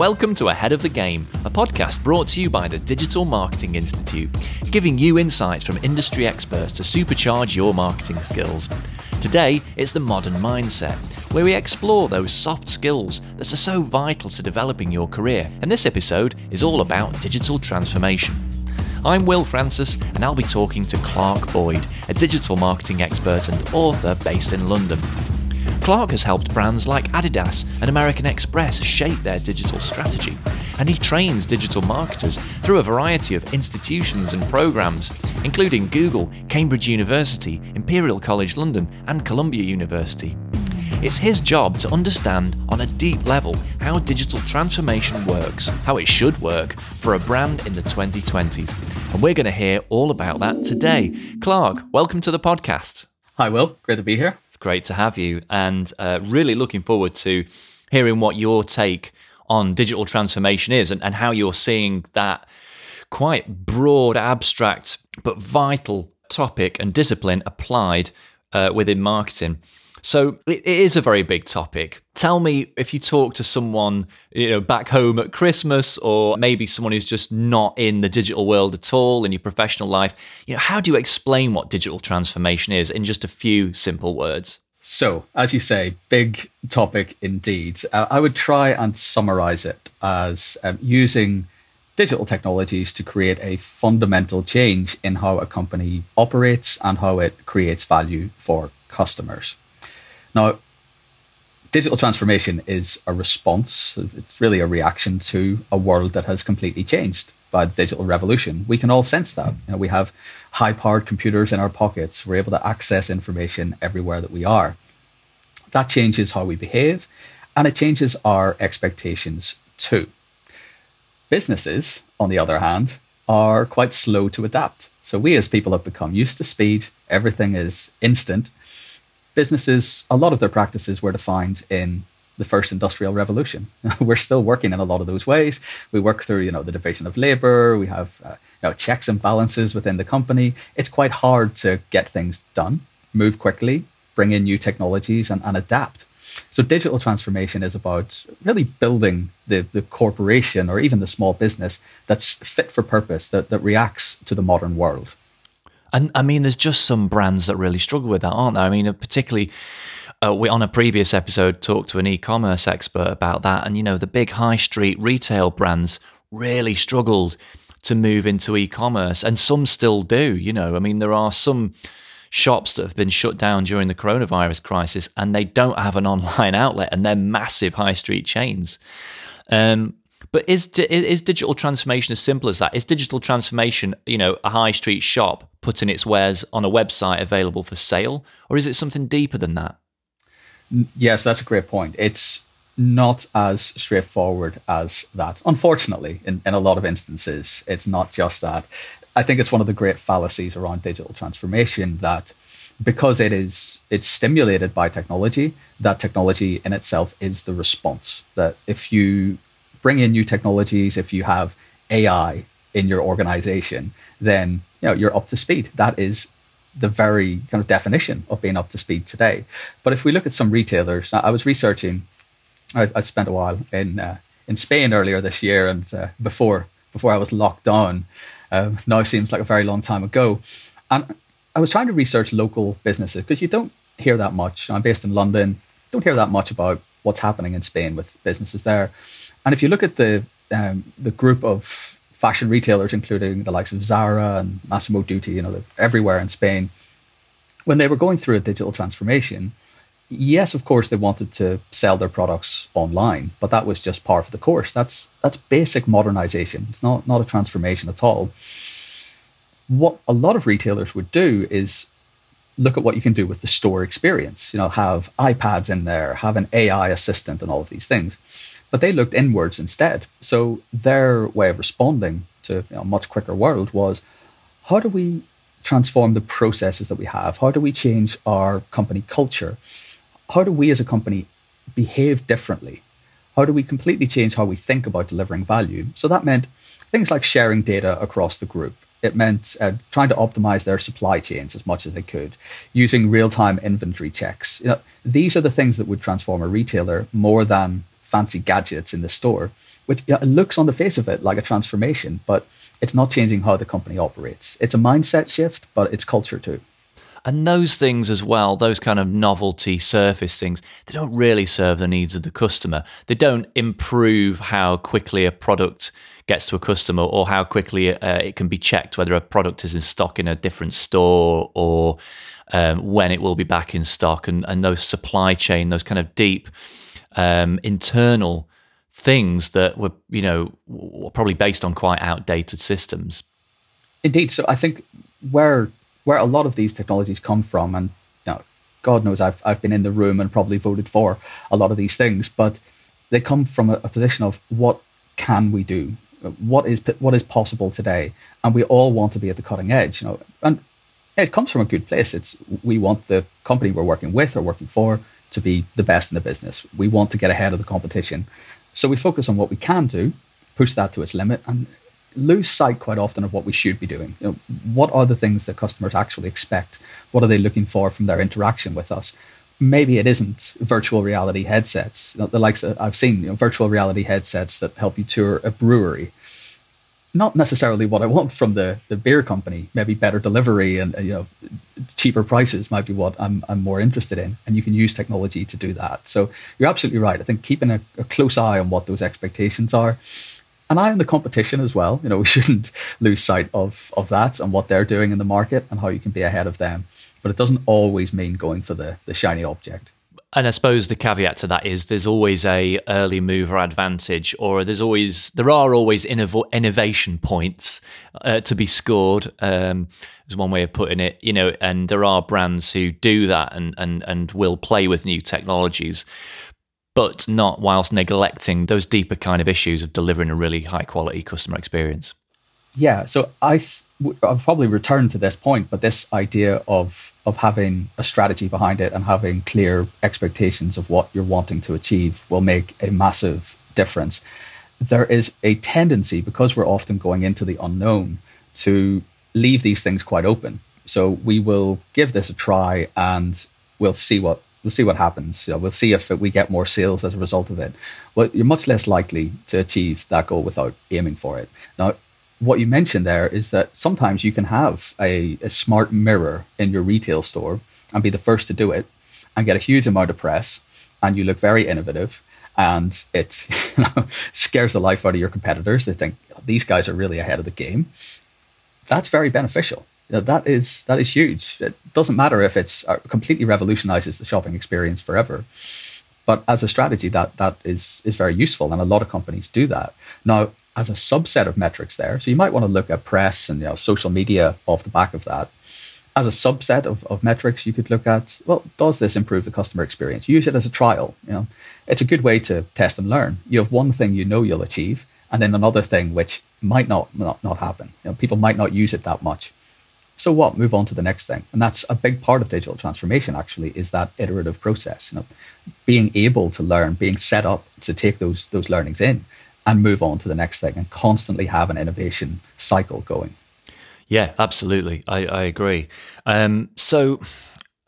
Welcome to Ahead of the Game, a podcast brought to you by the Digital Marketing Institute, giving you insights from industry experts to supercharge your marketing skills. Today, it's the modern mindset, where we explore those soft skills that are so vital to developing your career. And this episode is all about digital transformation. I'm Will Francis, and I'll be talking to Clark Boyd, a digital marketing expert and author based in London. Clark has helped brands like Adidas and American Express shape their digital strategy, and he trains digital marketers through a variety of institutions and programs, including Google, Cambridge University, Imperial College London, and Columbia University. It's his job to understand on a deep level how digital transformation works, how it should work for a brand in the 2020s. And we're going to hear all about that today. Clark, welcome to the podcast. Hi, Will. Great to be here great to have you, and uh, really looking forward to hearing what your take on digital transformation is and, and how you're seeing that quite broad, abstract, but vital topic and discipline applied uh, within marketing. So it is a very big topic. Tell me if you talk to someone, you know, back home at Christmas or maybe someone who's just not in the digital world at all in your professional life, you know, how do you explain what digital transformation is in just a few simple words? So, as you say, big topic indeed. Uh, I would try and summarize it as um, using digital technologies to create a fundamental change in how a company operates and how it creates value for customers. Now, digital transformation is a response, it's really a reaction to a world that has completely changed by the digital revolution. We can all sense that. You know, we have high powered computers in our pockets, we're able to access information everywhere that we are. That changes how we behave and it changes our expectations too. Businesses, on the other hand, are quite slow to adapt. So we as people have become used to speed, everything is instant businesses, a lot of their practices were defined in the first industrial revolution. We're still working in a lot of those ways. We work through, you know, the division of labor. We have, uh, you know, checks and balances within the company. It's quite hard to get things done, move quickly, bring in new technologies, and, and adapt. So digital transformation is about really building the, the corporation or even the small business that's fit for purpose, that, that reacts to the modern world. And I mean, there's just some brands that really struggle with that, aren't there? I mean, particularly. Uh, we on a previous episode talked to an e-commerce expert about that, and you know the big high street retail brands really struggled to move into e-commerce, and some still do. You know, I mean, there are some shops that have been shut down during the coronavirus crisis, and they don't have an online outlet, and they're massive high street chains. Um, but is is digital transformation as simple as that? Is digital transformation, you know, a high street shop putting its wares on a website available for sale, or is it something deeper than that? Yes, that's a great point. It's not as straightforward as that. Unfortunately, in, in a lot of instances, it's not just that. I think it's one of the great fallacies around digital transformation that because it is it's stimulated by technology, that technology in itself is the response. That if you bring in new technologies, if you have AI in your organization, then you know you're up to speed. That is the very kind of definition of being up to speed today. But if we look at some retailers, I was researching. I, I spent a while in uh, in Spain earlier this year, and uh, before before I was locked down. Uh, now seems like a very long time ago, and I was trying to research local businesses because you don't hear that much. I'm based in London. Don't hear that much about what's happening in Spain with businesses there. And if you look at the um, the group of fashion retailers, including the likes of Zara and Massimo Dutti, you know, everywhere in Spain, when they were going through a digital transformation, yes, of course, they wanted to sell their products online, but that was just par for the course. That's that's basic modernization. It's not not a transformation at all. What a lot of retailers would do is look at what you can do with the store experience. You know, have iPads in there, have an AI assistant, and all of these things but they looked inwards instead. So their way of responding to you know, a much quicker world was how do we transform the processes that we have? How do we change our company culture? How do we as a company behave differently? How do we completely change how we think about delivering value? So that meant things like sharing data across the group. It meant uh, trying to optimize their supply chains as much as they could, using real time inventory checks. You know, these are the things that would transform a retailer more than fancy gadgets in the store, which yeah, looks on the face of it like a transformation, but it's not changing how the company operates. It's a mindset shift, but it's culture too. And those things as well, those kind of novelty surface things, they don't really serve the needs of the customer. They don't improve how quickly a product gets to a customer or how quickly uh, it can be checked whether a product is in stock in a different store or um, when it will be back in stock. And, and those supply chain, those kind of deep um, internal things that were, you know, were probably based on quite outdated systems. Indeed. So I think where where a lot of these technologies come from, and you know, God knows I've I've been in the room and probably voted for a lot of these things, but they come from a, a position of what can we do, what is what is possible today, and we all want to be at the cutting edge, you know, and it comes from a good place. It's we want the company we're working with or working for to be the best in the business. We want to get ahead of the competition, so we focus on what we can do, push that to its limit, and lose sight quite often of what we should be doing. You know, what are the things that customers actually expect? What are they looking for from their interaction with us? Maybe it isn't virtual reality headsets, you know, the likes that I've seen, you know, virtual reality headsets that help you tour a brewery. Not necessarily what I want from the, the beer company. Maybe better delivery and you know cheaper prices might be what I'm I'm more interested in, and you can use technology to do that. So you're absolutely right. I think keeping a, a close eye on what those expectations are, an eye on the competition as well. You know, we shouldn't lose sight of of that and what they're doing in the market and how you can be ahead of them. But it doesn't always mean going for the the shiny object. And I suppose the caveat to that is there's always a early mover advantage, or there's always there are always innov- innovation points uh, to be scored. Um, is one way of putting it, you know. And there are brands who do that and and and will play with new technologies but not whilst neglecting those deeper kind of issues of delivering a really high quality customer experience. Yeah, so I I'll probably return to this point, but this idea of of having a strategy behind it and having clear expectations of what you're wanting to achieve will make a massive difference. There is a tendency because we're often going into the unknown to leave these things quite open. So we will give this a try and we'll see what we'll see what happens. You know, we'll see if we get more sales as a result of it. Well, you're much less likely to achieve that goal without aiming for it. Now, what you mentioned there is that sometimes you can have a, a smart mirror in your retail store and be the first to do it and get a huge amount of press and you look very innovative and it you know, scares the life out of your competitors. They think these guys are really ahead of the game. That's very beneficial that is that is huge. It doesn't matter if it's uh, completely revolutionizes the shopping experience forever, but as a strategy, that that is is very useful, and a lot of companies do that now. As a subset of metrics, there, so you might want to look at press and you know social media off the back of that. As a subset of, of metrics, you could look at well, does this improve the customer experience? Use it as a trial. You know, it's a good way to test and learn. You have one thing you know you'll achieve, and then another thing which might not not, not happen. You know, people might not use it that much so what? Move on to the next thing. And that's a big part of digital transformation, actually, is that iterative process. You know, being able to learn, being set up to take those those learnings in and move on to the next thing and constantly have an innovation cycle going. Yeah, absolutely. I, I agree. Um, so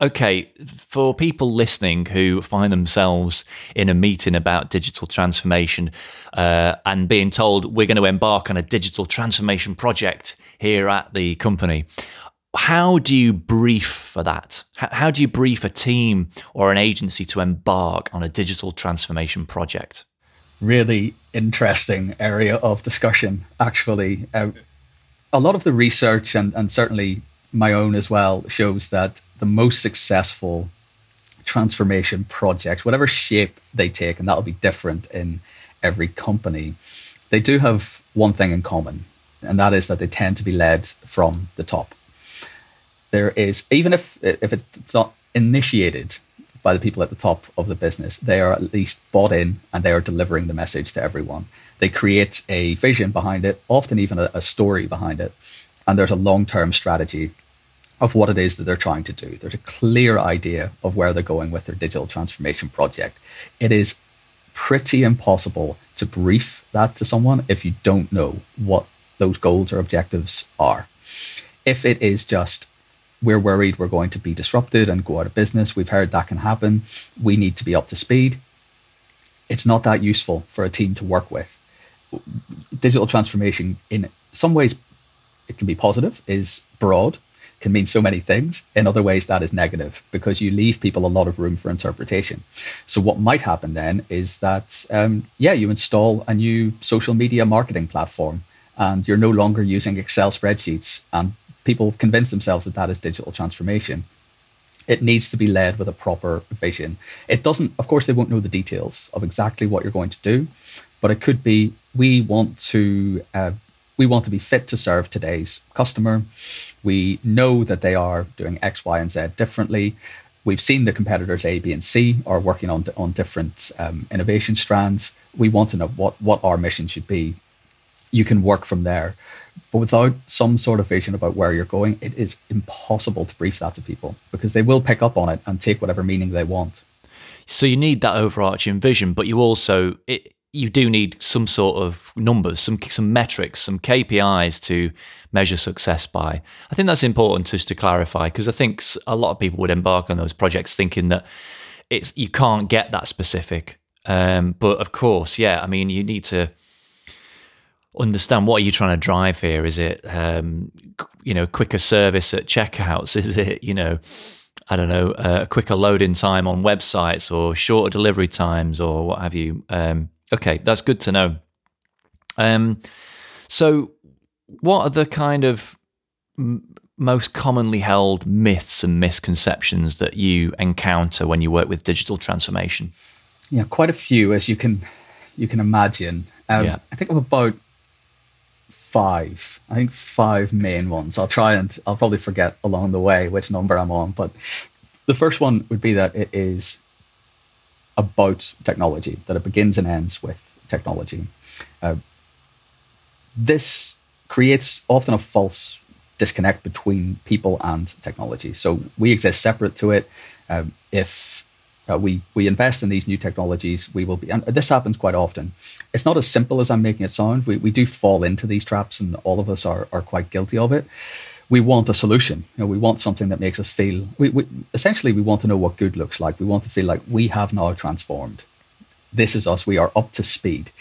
okay, for people listening who find themselves in a meeting about digital transformation uh, and being told we're going to embark on a digital transformation project here at the company, how do you brief for that? How do you brief a team or an agency to embark on a digital transformation project? Really interesting area of discussion, actually. Uh, a lot of the research and, and certainly my own as well shows that the most successful transformation projects, whatever shape they take, and that'll be different in every company, they do have one thing in common, and that is that they tend to be led from the top there is even if if it's not initiated by the people at the top of the business, they are at least bought in and they are delivering the message to everyone. They create a vision behind it, often even a, a story behind it, and there's a long term strategy of what it is that they're trying to do. There's a clear idea of where they're going with their digital transformation project. It is pretty impossible to brief that to someone if you don't know what those goals or objectives are. If it is just we're worried we're going to be disrupted and go out of business. We've heard that can happen. We need to be up to speed. it's not that useful for a team to work with. Digital transformation, in some ways, it can be positive, is broad, can mean so many things. In other ways, that is negative because you leave people a lot of room for interpretation. So, what might happen then is that, um, yeah, you install a new social media marketing platform and you're no longer using Excel spreadsheets, and people convince themselves that that is digital transformation. It needs to be led with a proper vision. It doesn't, of course, they won't know the details of exactly what you're going to do, but it could be we want to uh, we want to be fit to serve today's customer. We know that they are doing X, Y, and Z differently. We've seen the competitors A, B, and C are working on on different um, innovation strands. We want to know what what our mission should be. You can work from there, but without some sort of vision about where you're going, it is impossible to brief that to people because they will pick up on it and take whatever meaning they want. So you need that overarching vision, but you also it, you do need some sort of numbers, some some metrics, some KPIs to measure success by. I think that's important just to clarify because I think a lot of people would embark on those projects thinking that it's you can't get that specific. Um, but of course, yeah, I mean, you need to understand what are you trying to drive here. Is it um, you know quicker service at checkouts? Is it you know I don't know uh, a quicker loading time on websites or shorter delivery times or what have you? Um, Okay, that's good to know. Um, so, what are the kind of m- most commonly held myths and misconceptions that you encounter when you work with digital transformation? Yeah, quite a few, as you can you can imagine. Um, yeah. I think of about five. I think five main ones. I'll try and I'll probably forget along the way which number I'm on, but the first one would be that it is about technology, that it begins and ends with technology. Uh, this creates often a false disconnect between people and technology. So we exist separate to it. Um, if uh, we we invest in these new technologies, we will be. And this happens quite often. It's not as simple as I'm making it sound. We we do fall into these traps, and all of us are are quite guilty of it we want a solution. You know, we want something that makes us feel. We, we, essentially we want to know what good looks like. We want to feel like we have now transformed. This is us. We are up to speed,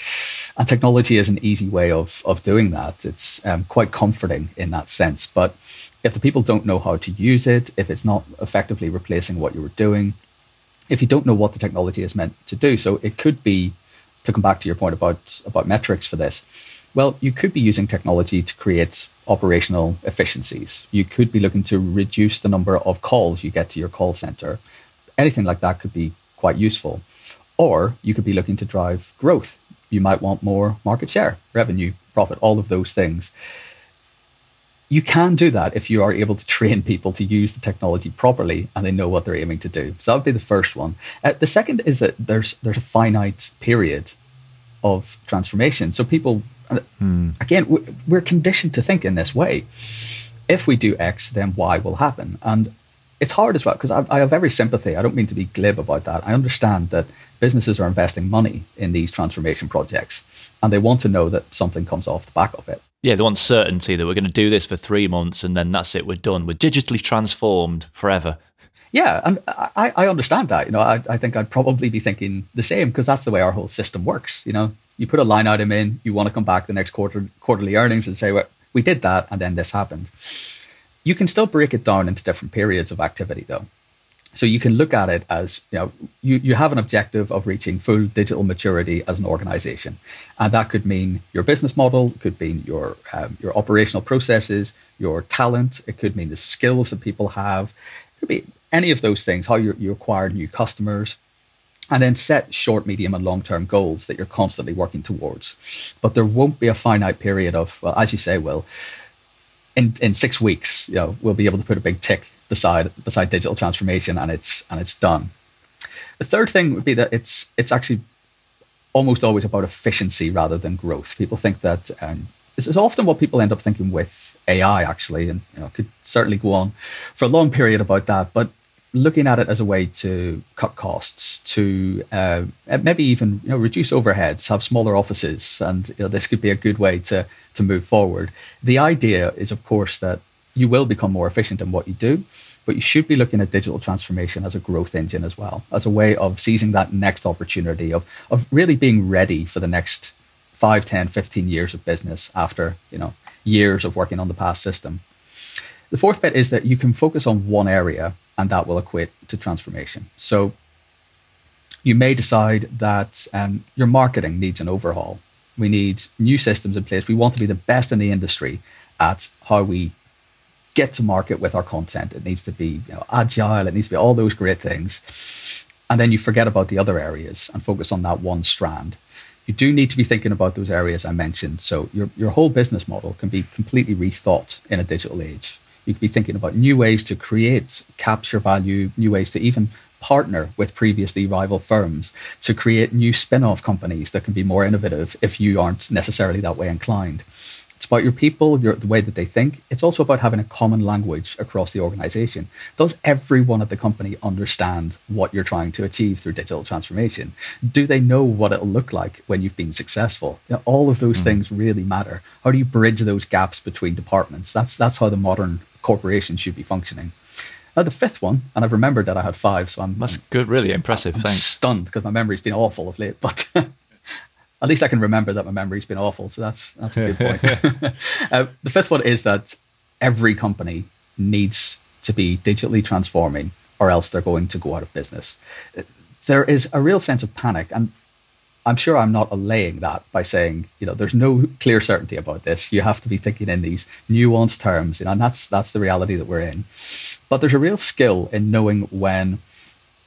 and technology is an easy way of of doing that. It's um, quite comforting in that sense. But if the people don't know how to use it, if it's not effectively replacing what you were doing, if you don't know what the technology is meant to do, so it could be to come back to your point about about metrics for this. Well, you could be using technology to create operational efficiencies. You could be looking to reduce the number of calls you get to your call center. Anything like that could be quite useful. Or you could be looking to drive growth. You might want more market share, revenue, profit, all of those things. You can do that if you are able to train people to use the technology properly and they know what they're aiming to do. So that would be the first one. Uh, the second is that there's there's a finite period of transformation. So people Hmm. Again, we're conditioned to think in this way. If we do X, then Y will happen. And it's hard as well because I, I, have every sympathy. I don't mean to be glib about that. I understand that businesses are investing money in these transformation projects and they want to know that something comes off the back of it. Yeah, they want certainty that we're going to do this for three months and then that's it, we're done. We're digitally transformed forever. Yeah, and I, I understand that. You know, I, I think I'd probably be thinking the same because that's the way our whole system works. You know, you put a line item in, you want to come back the next quarter quarterly earnings and say, well, we did that and then this happened. You can still break it down into different periods of activity though. So you can look at it as, you know, you, you have an objective of reaching full digital maturity as an organization. And that could mean your business model, could mean your um, your operational processes, your talent, it could mean the skills that people have. It could be any of those things, how you, you acquire new customers, and then set short, medium, and long term goals that you're constantly working towards. But there won't be a finite period of, well, as you say, Will, in, in six weeks, you know, we'll be able to put a big tick beside beside digital transformation and it's and it's done. The third thing would be that it's it's actually almost always about efficiency rather than growth. People think that um, this is often what people end up thinking with AI actually, and you know, could certainly go on for a long period about that. But looking at it as a way to cut costs, to uh, maybe even you know, reduce overheads, have smaller offices, and you know, this could be a good way to to move forward. The idea is, of course, that you will become more efficient in what you do, but you should be looking at digital transformation as a growth engine as well, as a way of seizing that next opportunity of, of really being ready for the next 5, 10, 15 years of business after, you know, years of working on the past system. The fourth bit is that you can focus on one area and that will equate to transformation. So you may decide that um, your marketing needs an overhaul. We need new systems in place. We want to be the best in the industry at how we get to market with our content. It needs to be you know, agile. It needs to be all those great things. And then you forget about the other areas and focus on that one strand. You do need to be thinking about those areas I mentioned. So your, your whole business model can be completely rethought in a digital age. You could be thinking about new ways to create, capture value, new ways to even partner with previously rival firms to create new spin off companies that can be more innovative if you aren't necessarily that way inclined. It's about your people, your, the way that they think. It's also about having a common language across the organization. Does everyone at the company understand what you're trying to achieve through digital transformation? Do they know what it'll look like when you've been successful? You know, all of those mm. things really matter. How do you bridge those gaps between departments? That's that's how the modern corporation should be functioning. Now, the fifth one, and I've remembered that I had five, so I'm. That's good, really impressive. I'm Thanks. stunned because my memory's been awful of late, but at least I can remember that my memory's been awful, so that's, that's a good point. uh, the fifth one is that every company needs to be digitally transforming, or else they're going to go out of business. There is a real sense of panic, and I'm sure I'm not allaying that by saying, you know, there's no clear certainty about this. You have to be thinking in these nuanced terms, you know, and that's that's the reality that we're in. But there's a real skill in knowing when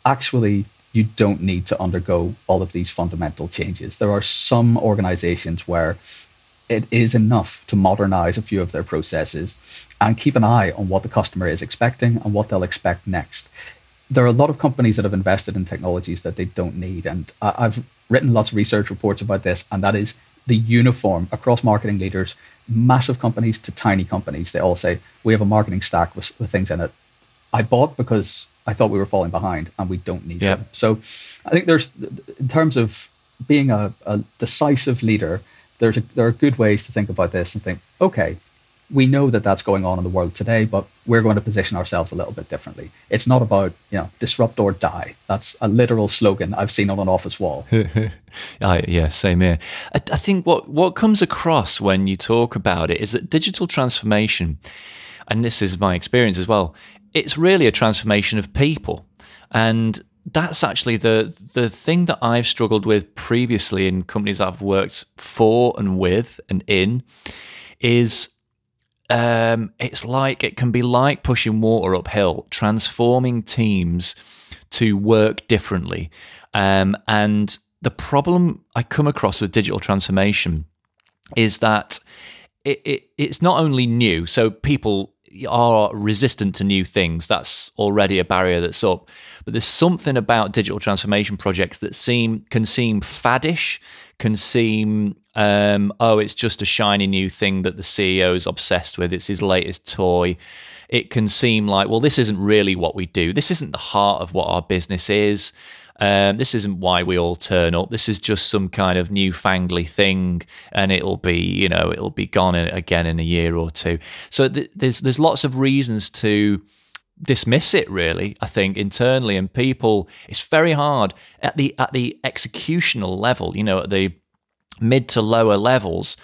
actually you don't need to undergo all of these fundamental changes. There are some organizations where it is enough to modernize a few of their processes and keep an eye on what the customer is expecting and what they'll expect next. There are a lot of companies that have invested in technologies that they don't need. And I've written lots of research reports about this, and that is the uniform across marketing leaders, massive companies to tiny companies. They all say, We have a marketing stack with, with things in it. I bought because I thought we were falling behind and we don't need them. So I think there's, in terms of being a, a decisive leader, there's a, there are good ways to think about this and think, okay, we know that that's going on in the world today, but we're going to position ourselves a little bit differently. It's not about you know disrupt or die. That's a literal slogan I've seen on an office wall. uh, yeah, same here. I, I think what what comes across when you talk about it is that digital transformation, and this is my experience as well. It's really a transformation of people, and that's actually the the thing that I've struggled with previously in companies I've worked for and with and in is um, it's like it can be like pushing water uphill, transforming teams to work differently. Um, and the problem I come across with digital transformation is that it, it, it's not only new, so people are resistant to new things. That's already a barrier that's up. But there's something about digital transformation projects that seem can seem faddish, can seem um, oh, it's just a shiny new thing that the CEO is obsessed with. It's his latest toy. It can seem like, well, this isn't really what we do. This isn't the heart of what our business is. Um, this isn't why we all turn up. This is just some kind of newfangly thing, and it'll be, you know, it'll be gone again in a year or two. So th- there's there's lots of reasons to dismiss it really i think internally and people it's very hard at the at the executional level you know at the mid to lower levels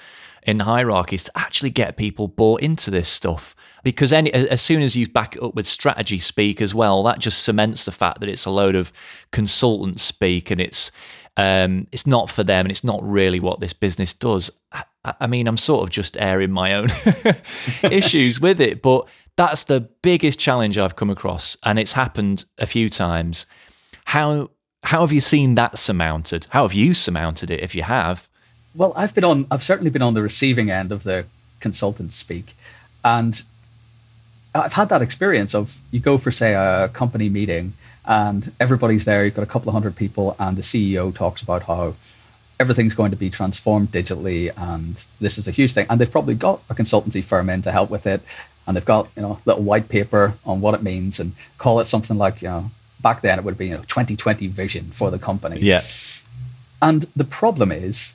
in hierarchies to actually get people bought into this stuff because any as soon as you back it up with strategy speak as well that just cements the fact that it's a load of consultant speak and it's um, it's not for them and it's not really what this business does I, I mean i'm sort of just airing my own issues with it but that's the biggest challenge I've come across, and it's happened a few times. How how have you seen that surmounted? How have you surmounted it if you have? Well, I've been on I've certainly been on the receiving end of the consultant speak. And I've had that experience of you go for say a company meeting and everybody's there, you've got a couple of hundred people and the CEO talks about how everything's going to be transformed digitally and this is a huge thing and they've probably got a consultancy firm in to help with it and they've got you know little white paper on what it means and call it something like you know back then it would be you know 2020 vision for the company. Yeah. And the problem is,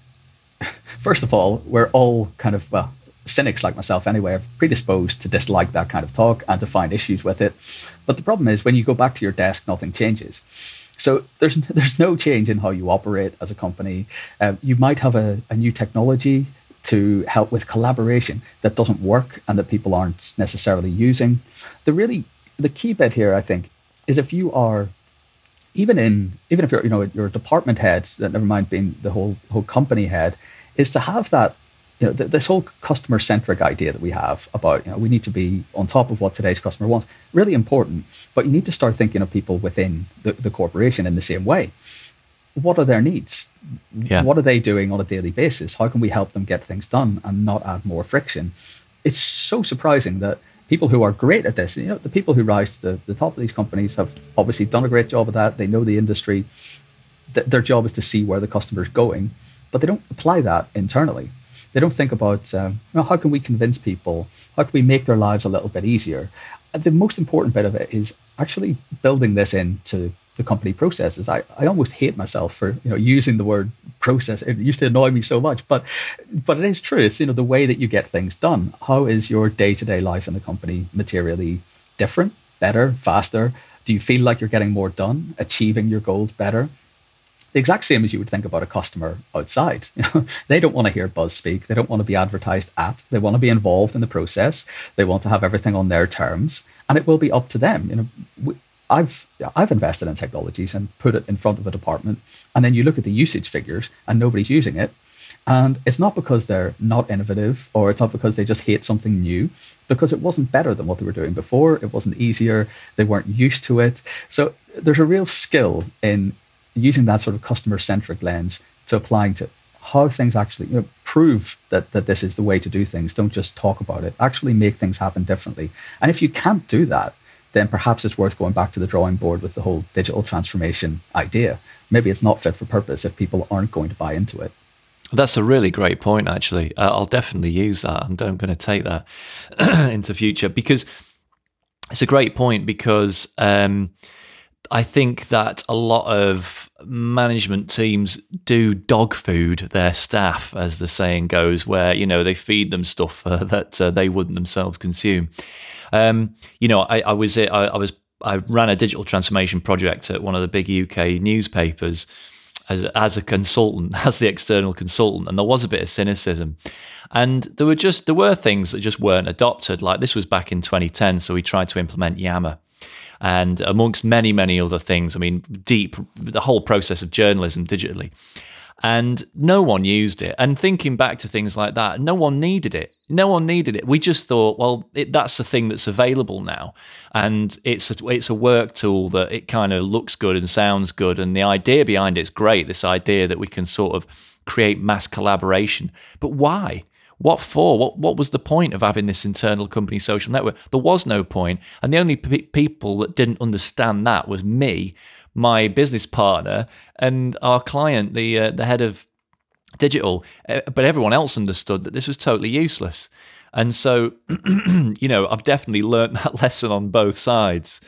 first of all, we're all kind of well, cynics like myself anyway are predisposed to dislike that kind of talk and to find issues with it. But the problem is when you go back to your desk, nothing changes. So there's there's no change in how you operate as a company. Um, you might have a, a new technology to help with collaboration that doesn't work and that people aren't necessarily using. The really the key bit here, I think, is if you are even in even if you're you know your department head, never mind being the whole whole company head, is to have that you know th- this whole customer centric idea that we have about you know we need to be on top of what today's customer wants really important but you need to start thinking of people within the, the corporation in the same way what are their needs yeah. what are they doing on a daily basis how can we help them get things done and not add more friction it's so surprising that people who are great at this, you know, the people who rise to the, the top of these companies have obviously done a great job of that. They know the industry. Th- their job is to see where the customer is going, but they don't apply that internally. They don't think about um, how can we convince people? How can we make their lives a little bit easier? The most important bit of it is actually building this into the company processes. I, I almost hate myself for you know using the word process. It used to annoy me so much, but but it is true. It's you know the way that you get things done. How is your day to day life in the company materially different, better, faster? Do you feel like you're getting more done, achieving your goals better? The exact same as you would think about a customer outside. they don't want to hear buzz speak. They don't want to be advertised at. They want to be involved in the process. They want to have everything on their terms, and it will be up to them. You know, I've I've invested in technologies and put it in front of a department, and then you look at the usage figures and nobody's using it, and it's not because they're not innovative or it's not because they just hate something new, because it wasn't better than what they were doing before. It wasn't easier. They weren't used to it. So there's a real skill in using that sort of customer centric lens to applying to how things actually you know, prove that that this is the way to do things. Don't just talk about it. Actually make things happen differently. And if you can't do that then perhaps it's worth going back to the drawing board with the whole digital transformation idea. Maybe it's not fit for purpose if people aren't going to buy into it. That's a really great point, actually. Uh, I'll definitely use that. I'm, I'm going to take that into future because it's a great point because um, I think that a lot of management teams do dog food their staff, as the saying goes, where you know they feed them stuff uh, that uh, they wouldn't themselves consume. Um, you know, I, I was I, I, was I ran a digital transformation project at one of the big UK newspapers as as a consultant, as the external consultant, and there was a bit of cynicism. And there were just there were things that just weren't adopted. Like this was back in 2010, so we tried to implement Yammer and amongst many, many other things. I mean, deep, the whole process of journalism digitally. And no one used it. And thinking back to things like that, no one needed it. No one needed it. We just thought, well, it, that's the thing that's available now, and it's a, it's a work tool that it kind of looks good and sounds good, and the idea behind it's great. This idea that we can sort of create mass collaboration, but why? What for? What what was the point of having this internal company social network? There was no point, and the only people that didn't understand that was me, my business partner, and our client, the uh, the head of digital. Uh, but everyone else understood that this was totally useless, and so you know I've definitely learned that lesson on both sides,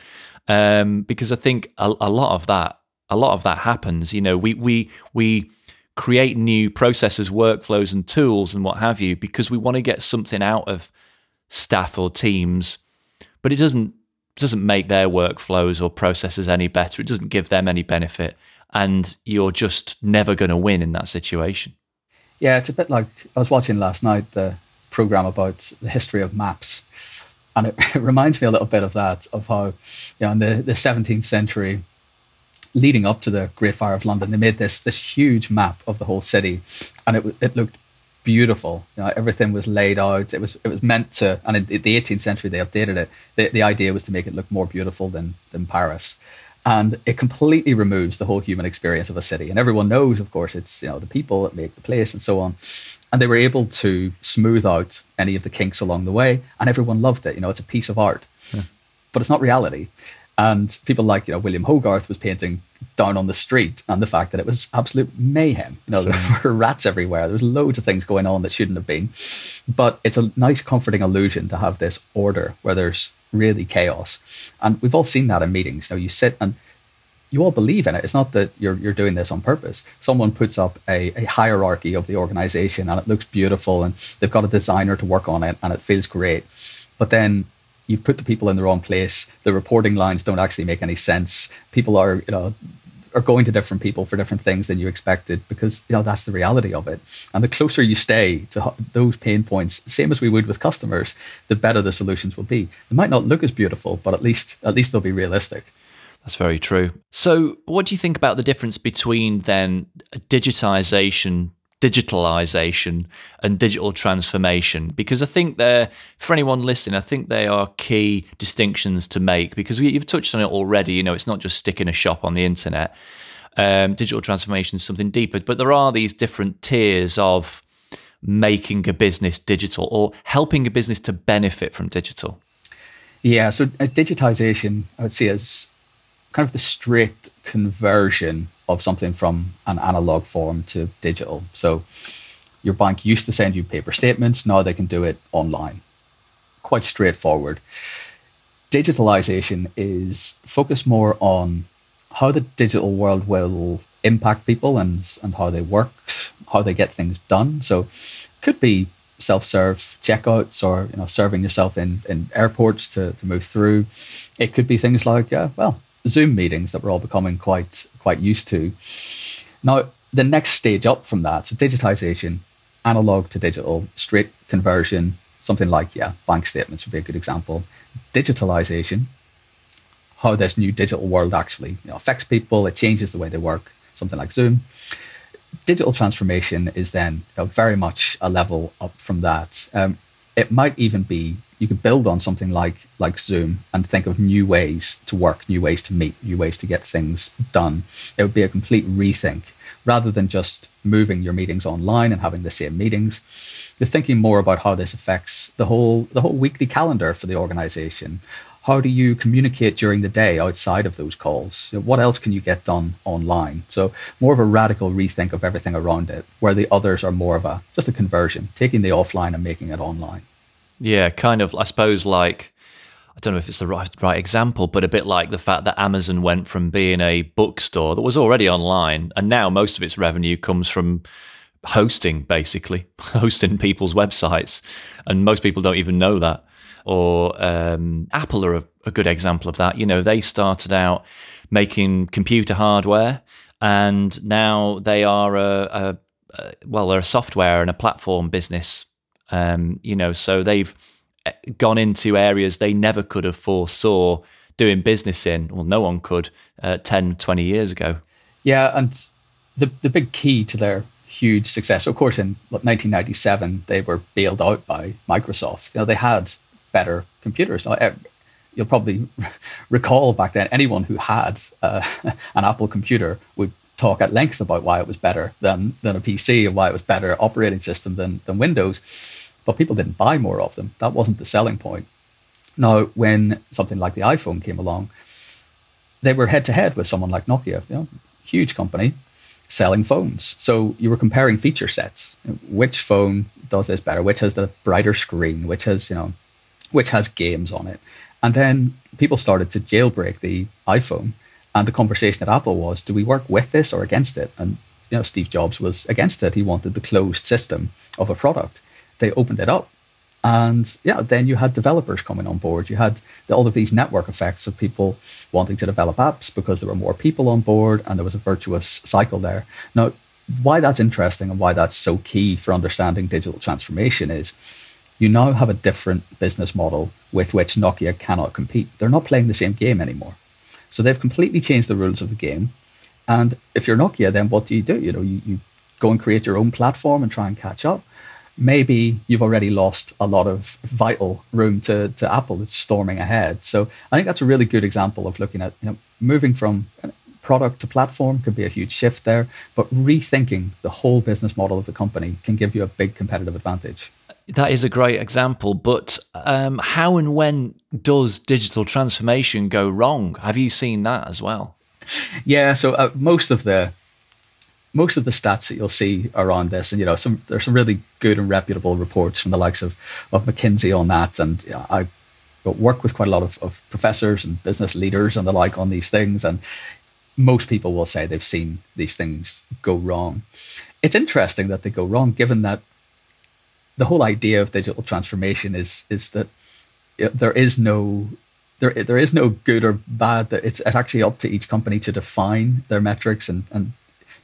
um, because I think a, a lot of that a lot of that happens. You know, we we we create new processes, workflows, and tools and what have you because we want to get something out of staff or teams, but it doesn't doesn't make their workflows or processes any better. It doesn't give them any benefit, and you're just never going to win in that situation. Yeah, it's a bit like I was watching last night the program about the history of maps, and it, it reminds me a little bit of that of how you know in the the 17th century leading up to the Great Fire of London, they made this this huge map of the whole city, and it it looked beautiful. You know, everything was laid out. It was it was meant to, and in the 18th century they updated it. The, the idea was to make it look more beautiful than than Paris, and it completely removes the whole human experience of a city. And everyone knows, of course, it's you know the people that make the place and so on. And they were able to smooth out any of the kinks along the way, and everyone loved it. You know, it's a piece of art, yeah. but it's not reality. And people like, you know, William Hogarth was painting down on the street and the fact that it was absolute mayhem. You know, there were rats everywhere. There was loads of things going on that shouldn't have been. But it's a nice, comforting illusion to have this order where there's really chaos. And we've all seen that in meetings. You know, you sit and you all believe in it. It's not that you're you're doing this on purpose. Someone puts up a, a hierarchy of the organization and it looks beautiful and they've got a designer to work on it and it feels great. But then you've put the people in the wrong place. The reporting lines don't actually make any sense. People are, you know, are going to different people for different things than you expected because you know that's the reality of it. And the closer you stay to those pain points, same as we would with customers, the better the solutions will be. They might not look as beautiful, but at least at least they'll be realistic. That's very true. So, what do you think about the difference between then digitization, digitalization, and digital transformation? Because I think they're, for anyone listening, I think they are key distinctions to make because we, you've touched on it already. You know, it's not just sticking a shop on the internet. Um, digital transformation is something deeper, but there are these different tiers of making a business digital or helping a business to benefit from digital. Yeah, so uh, digitization, I would see as kind of the straight conversion of something from an analog form to digital. So your bank used to send you paper statements, now they can do it online. Quite straightforward. Digitalization is focused more on how the digital world will impact people and, and how they work, how they get things done. So could be self-serve checkouts or you know serving yourself in, in airports to, to move through. It could be things like, uh, well, Zoom meetings that we're all becoming quite quite used to. Now, the next stage up from that, so digitization, analog to digital, straight conversion, something like yeah, bank statements would be a good example. Digitalization, how this new digital world actually you know, affects people, it changes the way they work, something like Zoom. Digital transformation is then you know, very much a level up from that. Um, it might even be you could build on something like like Zoom and think of new ways to work, new ways to meet, new ways to get things done. It would be a complete rethink rather than just moving your meetings online and having the same meetings. You're thinking more about how this affects the whole the whole weekly calendar for the organization. How do you communicate during the day outside of those calls? What else can you get done online? So more of a radical rethink of everything around it, where the others are more of a just a conversion, taking the offline and making it online. Yeah, kind of. I suppose like I don't know if it's the right right example, but a bit like the fact that Amazon went from being a bookstore that was already online, and now most of its revenue comes from hosting, basically hosting people's websites, and most people don't even know that. Or um, Apple are a, a good example of that. You know, they started out making computer hardware, and now they are a, a, a well, they're a software and a platform business um, you know, so they've eh, gone into areas they never could have foresaw doing business in. Well, no one could uh, 10, 20 years ago. Yeah, and the the big key to their huge success, of course, in 1997 they were bailed out by Microsoft. You know, they had better computers. You'll probably recall back then anyone who had uh, an Apple computer would talk at length about why it was better than than a PC and why it was better operating system than than Windows but people didn't buy more of them. That wasn't the selling point. Now, when something like the iPhone came along, they were head to head with someone like Nokia, you know, huge company selling phones. So you were comparing feature sets. Which phone does this better? Which has the brighter screen? Which has, you know, which has games on it? And then people started to jailbreak the iPhone. And the conversation at Apple was, do we work with this or against it? And you know, Steve Jobs was against it. He wanted the closed system of a product they opened it up. And yeah, then you had developers coming on board. You had the, all of these network effects of people wanting to develop apps because there were more people on board and there was a virtuous cycle there. Now, why that's interesting and why that's so key for understanding digital transformation is you now have a different business model with which Nokia cannot compete. They're not playing the same game anymore. So they've completely changed the rules of the game. And if you're Nokia, then what do you do? You know, you, you go and create your own platform and try and catch up maybe you've already lost a lot of vital room to, to Apple that's storming ahead. So I think that's a really good example of looking at you know moving from product to platform could be a huge shift there, but rethinking the whole business model of the company can give you a big competitive advantage. That is a great example, but um, how and when does digital transformation go wrong? Have you seen that as well? Yeah, so uh, most of the most of the stats that you'll see around this, and you know, some there's some really good and reputable reports from the likes of of McKinsey on that, and you know, I work with quite a lot of, of professors and business leaders and the like on these things, and most people will say they've seen these things go wrong. It's interesting that they go wrong, given that the whole idea of digital transformation is is that there is no there there is no good or bad. That it's, it's actually up to each company to define their metrics and and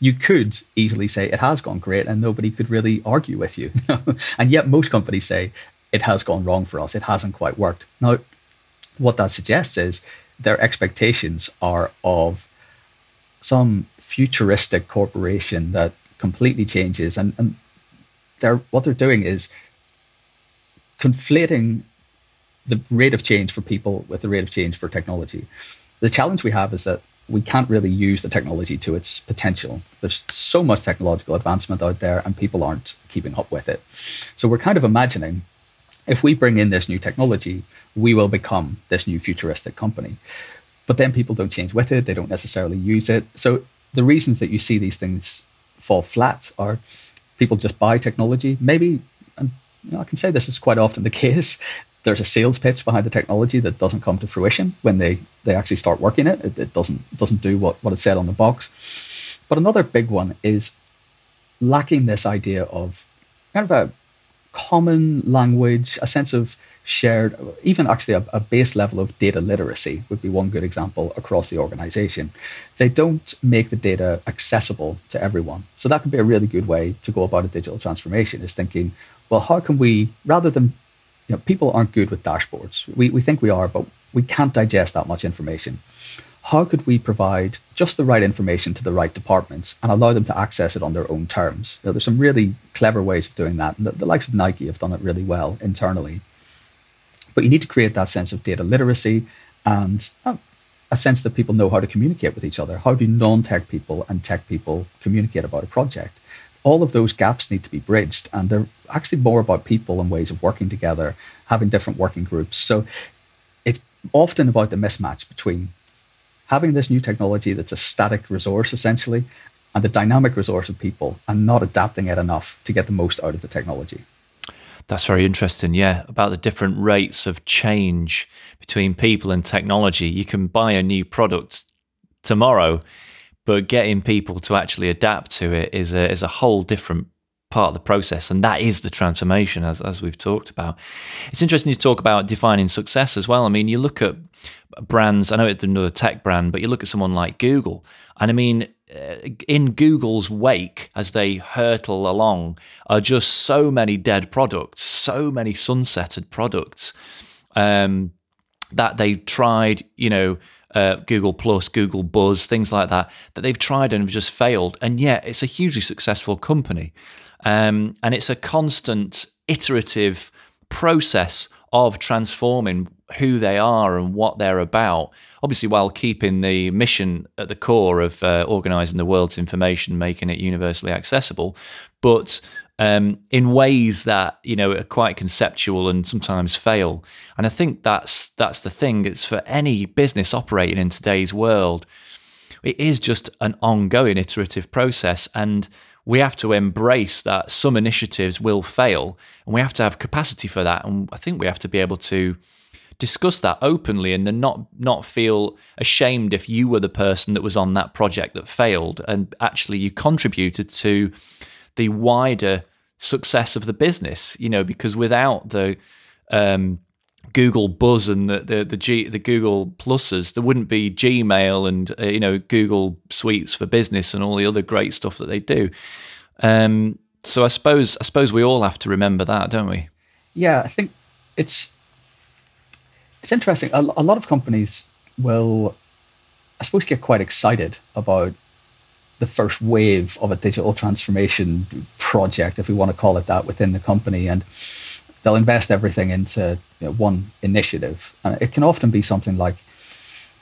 you could easily say it has gone great and nobody could really argue with you. and yet most companies say it has gone wrong for us. It hasn't quite worked. Now, what that suggests is their expectations are of some futuristic corporation that completely changes and, and they're what they're doing is conflating the rate of change for people with the rate of change for technology. The challenge we have is that we can't really use the technology to its potential. There's so much technological advancement out there, and people aren't keeping up with it. So we're kind of imagining if we bring in this new technology, we will become this new futuristic company. But then people don't change with it, they don't necessarily use it. So the reasons that you see these things fall flat are people just buy technology. Maybe, and you know, I can say this is quite often the case. There's a sales pitch behind the technology that doesn't come to fruition when they, they actually start working it. It, it doesn't doesn't do what, what it said on the box. But another big one is lacking this idea of kind of a common language, a sense of shared, even actually a, a, base level of data literacy would be one good example across the organization. They don't make the data accessible to everyone. So that could be a really good way to go about a digital transformation is thinking, well, how can we, rather than, you know, people aren't good with dashboards. We, we think we are, but we can't digest that much information how could we provide just the right information to the right departments and allow them to access it on their own terms? You know, there's some really clever ways of doing that. The, the, likes of Nike have done it really well internally. But you need to create that sense of data literacy and uh, a sense that people know how to communicate with each other. How do non tech people and tech people communicate about a project? All of those gaps need to be bridged, and they're actually more about people and ways of working together, having different working groups. So it's often about the mismatch between having this new technology that's a static resource essentially and the dynamic resource of people and not adapting it enough to get the most out of the technology. That's very interesting. Yeah, about the different rates of change between people and technology. You can buy a new product tomorrow, but getting people to actually adapt to it is a is a whole different part of the process, and that is the transformation, as as we've talked about. It's interesting to talk about defining success as well. I mean, you look at brands. I know it's another tech brand, but you look at someone like Google, and I mean, uh, in Google's wake as they hurtle along are just so many dead products, so many sunsetted products um, that they've tried. You know. Uh, Google Plus, Google Buzz, things like that, that they've tried and have just failed. And yet it's a hugely successful company. Um, and it's a constant iterative process of transforming who they are and what they're about, obviously while keeping the mission at the core of uh, organizing the world's information, making it universally accessible, but um, in ways that you know are quite conceptual and sometimes fail. And I think that's that's the thing. It's for any business operating in today's world, it is just an ongoing iterative process, and we have to embrace that some initiatives will fail and we have to have capacity for that and i think we have to be able to discuss that openly and then not not feel ashamed if you were the person that was on that project that failed and actually you contributed to the wider success of the business you know because without the um, Google Buzz and the the the, G, the Google Pluses, there wouldn't be Gmail and uh, you know Google Suites for Business and all the other great stuff that they do. Um, so I suppose I suppose we all have to remember that, don't we? Yeah, I think it's it's interesting. A, a lot of companies will, I suppose, get quite excited about the first wave of a digital transformation project, if we want to call it that, within the company, and they'll invest everything into you know, one initiative. And it can often be something like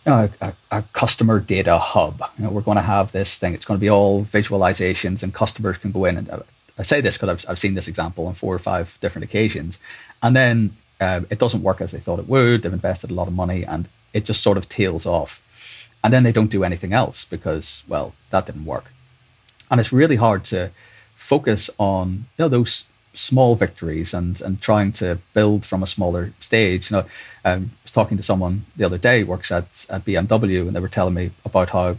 you know, a, a, customer data hub. You know, we're going to have this thing. It's going to be all visualizations, and customers can go in. And uh, I say this because I've, I've seen this example on four or five different occasions. And then uh, it doesn't work as they thought it would. They've invested a lot of money, and it just sort of tails off. And then they don't do anything else because, well, that didn't work. And it's really hard to focus on you know those small victories and and trying to build from a smaller stage. You know, um, I was talking to someone the other day works at at BMW, and they were telling me about how you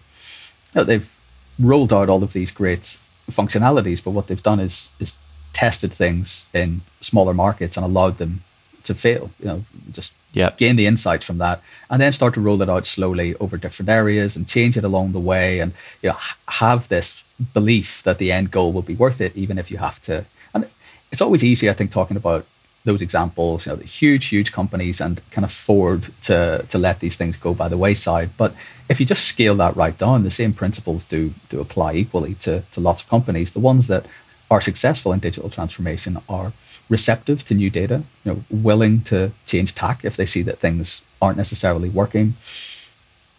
know, they've rolled out all of these great functionalities, but what they've done is is tested things in smaller markets and allowed them to fail. You know, just yep. gain the insights from that, and then start to roll it out slowly over different areas and change it along the way, and you know, have this belief that the end goal will be worth it, even if you have to. And it's always easy, I think, talking about those examples, you know, the huge, huge companies and can afford to to let these things go by the wayside. But if you just scale that right down, the same principles do do apply equally to to lots of companies. The ones that are successful in digital transformation are receptive to new data, you know, willing to change tack if they see that things aren't necessarily working.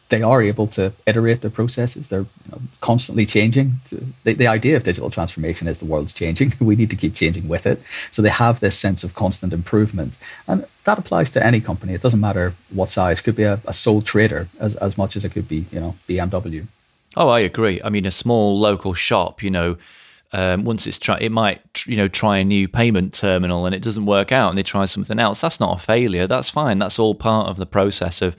They are able to iterate their processes. They're you know, constantly changing. The, the idea of digital transformation is the world's changing. we need to keep changing with it. So they have this sense of constant improvement. And that applies to any company. It doesn't matter what size. It could be a, a sole trader as, as much as it could be, you know, BMW. Oh, I agree. I mean, a small local shop, you know, um, once it's try, it might you know try a new payment terminal and it doesn't work out, and they try something else. That's not a failure. That's fine. That's all part of the process of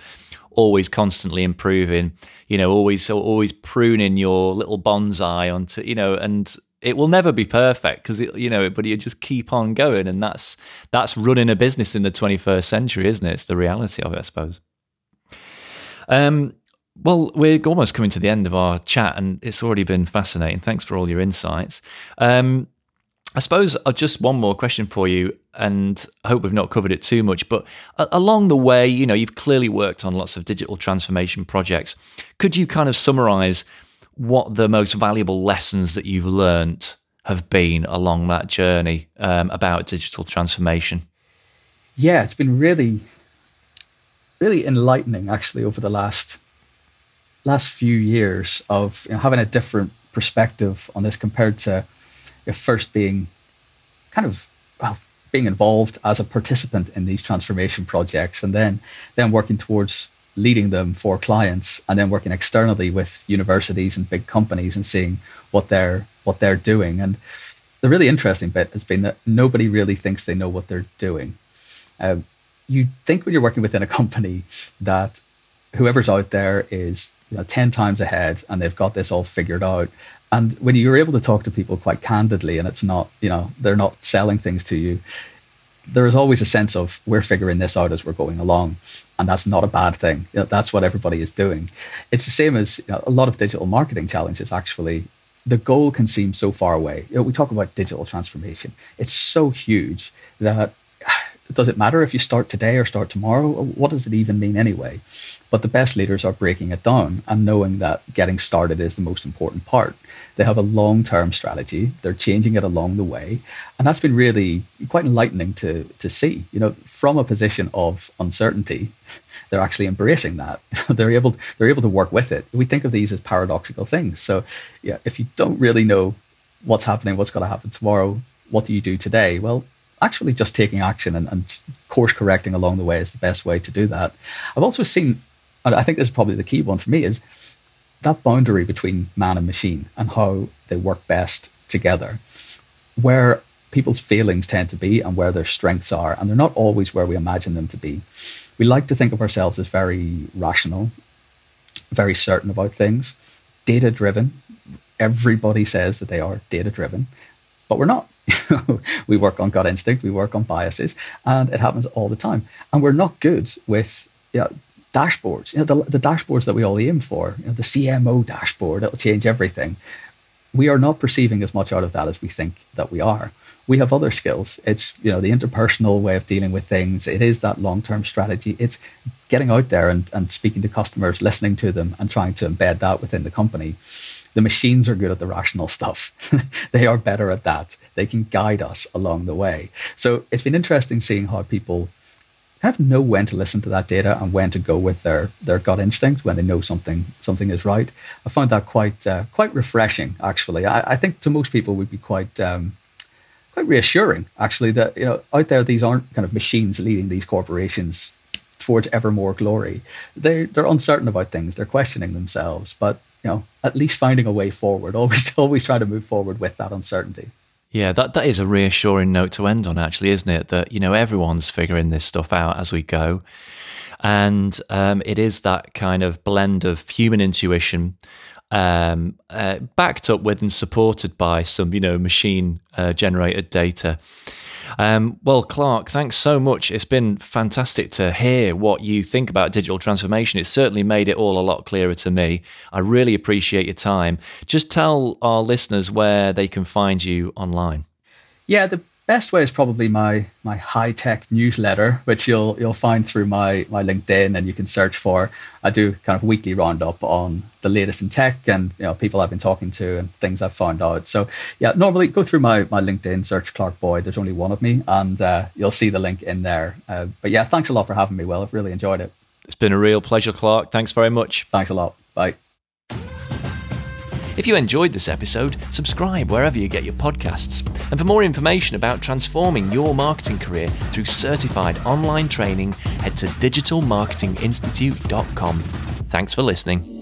always constantly improving. You know, always always pruning your little bonsai onto you know, and it will never be perfect because you know, but you just keep on going, and that's that's running a business in the 21st century, isn't it? It's the reality of it, I suppose. Um, well, we're almost coming to the end of our chat, and it's already been fascinating. Thanks for all your insights. Um, I suppose just one more question for you, and I hope we've not covered it too much. But along the way, you know, you've clearly worked on lots of digital transformation projects. Could you kind of summarize what the most valuable lessons that you've learned have been along that journey um, about digital transformation? Yeah, it's been really, really enlightening actually over the last last few years of you know, having a different perspective on this compared to first being kind of well being involved as a participant in these transformation projects and then then working towards leading them for clients and then working externally with universities and big companies and seeing what they're what they're doing. And the really interesting bit has been that nobody really thinks they know what they're doing. Um, you think when you're working within a company that whoever's out there is you know, 10 times ahead and they've got this all figured out. And when you're able to talk to people quite candidly and it's not, you know, they're not selling things to you, there is always a sense of we're figuring this out as we're going along. And that's not a bad thing. You know, that's what everybody is doing. It's the same as you know, a lot of digital marketing challenges, actually. The goal can seem so far away. You know, we talk about digital transformation. It's so huge that does it matter if you start today or start tomorrow? What does it even mean anyway? But the best leaders are breaking it down and knowing that getting started is the most important part. They have a long term strategy, they're changing it along the way. And that's been really quite enlightening to, to see. You know, from a position of uncertainty, they're actually embracing that. they're able they're able to work with it. We think of these as paradoxical things. So yeah, if you don't really know what's happening, what's going to happen tomorrow, what do you do today? Well, actually just taking action and, and course correcting along the way is the best way to do that. I've also seen and I think this is probably the key one for me is that boundary between man and machine and how they work best together, where people's feelings tend to be and where their strengths are, and they're not always where we imagine them to be. We like to think of ourselves as very rational, very certain about things, data driven. Everybody says that they are data driven, but we're not. we work on gut instinct, we work on biases, and it happens all the time. And we're not good with you know, dashboards, you know, the, the dashboards that we all aim for, you know, the CMO dashboard, it'll change everything. We are not perceiving as much out of that as we think that we are. We have other skills. It's, you know, the interpersonal way of dealing with things. It is that long-term strategy. It's getting out there and, and speaking to customers, listening to them and trying to embed that within the company. The machines are good at the rational stuff. they are better at that. They can guide us along the way. So it's been interesting seeing how people kind of know when to listen to that data and when to go with their their gut instinct when they know something something is right. I find that quite uh, quite refreshing. Actually, I, I, think to most people would be quite um, quite reassuring. Actually, that you know out there these aren't kind of machines leading these corporations towards ever more glory. They they're uncertain about things. They're questioning themselves, but you know at least finding a way forward. Always always try to move forward with that uncertainty. Yeah, that, that is a reassuring note to end on, actually, isn't it? That, you know, everyone's figuring this stuff out as we go. And um, it is that kind of blend of human intuition um, uh, backed up with and supported by some, you know, machine uh, generated data. Um, well, Clark, thanks so much. It's been fantastic to hear what you think about digital transformation. It's certainly made it all a lot clearer to me. I really appreciate your time. Just tell our listeners where they can find you online. Yeah, the best way is probably my my high tech newsletter, which you'll you'll find through my my LinkedIn, and you can search for. I do kind of weekly roundup on the latest in tech and you know people I've been talking to and things I've found out. So yeah, normally go through my my LinkedIn, search Clark Boyd. There's only one of me, and uh, you'll see the link in there. Uh, but yeah, thanks a lot for having me. Will I've really enjoyed it. It's been a real pleasure, Clark. Thanks very much. Thanks a lot. Bye. If you enjoyed this episode, subscribe wherever you get your podcasts. And for more information about transforming your marketing career through certified online training, head to digitalmarketinginstitute.com. Thanks for listening.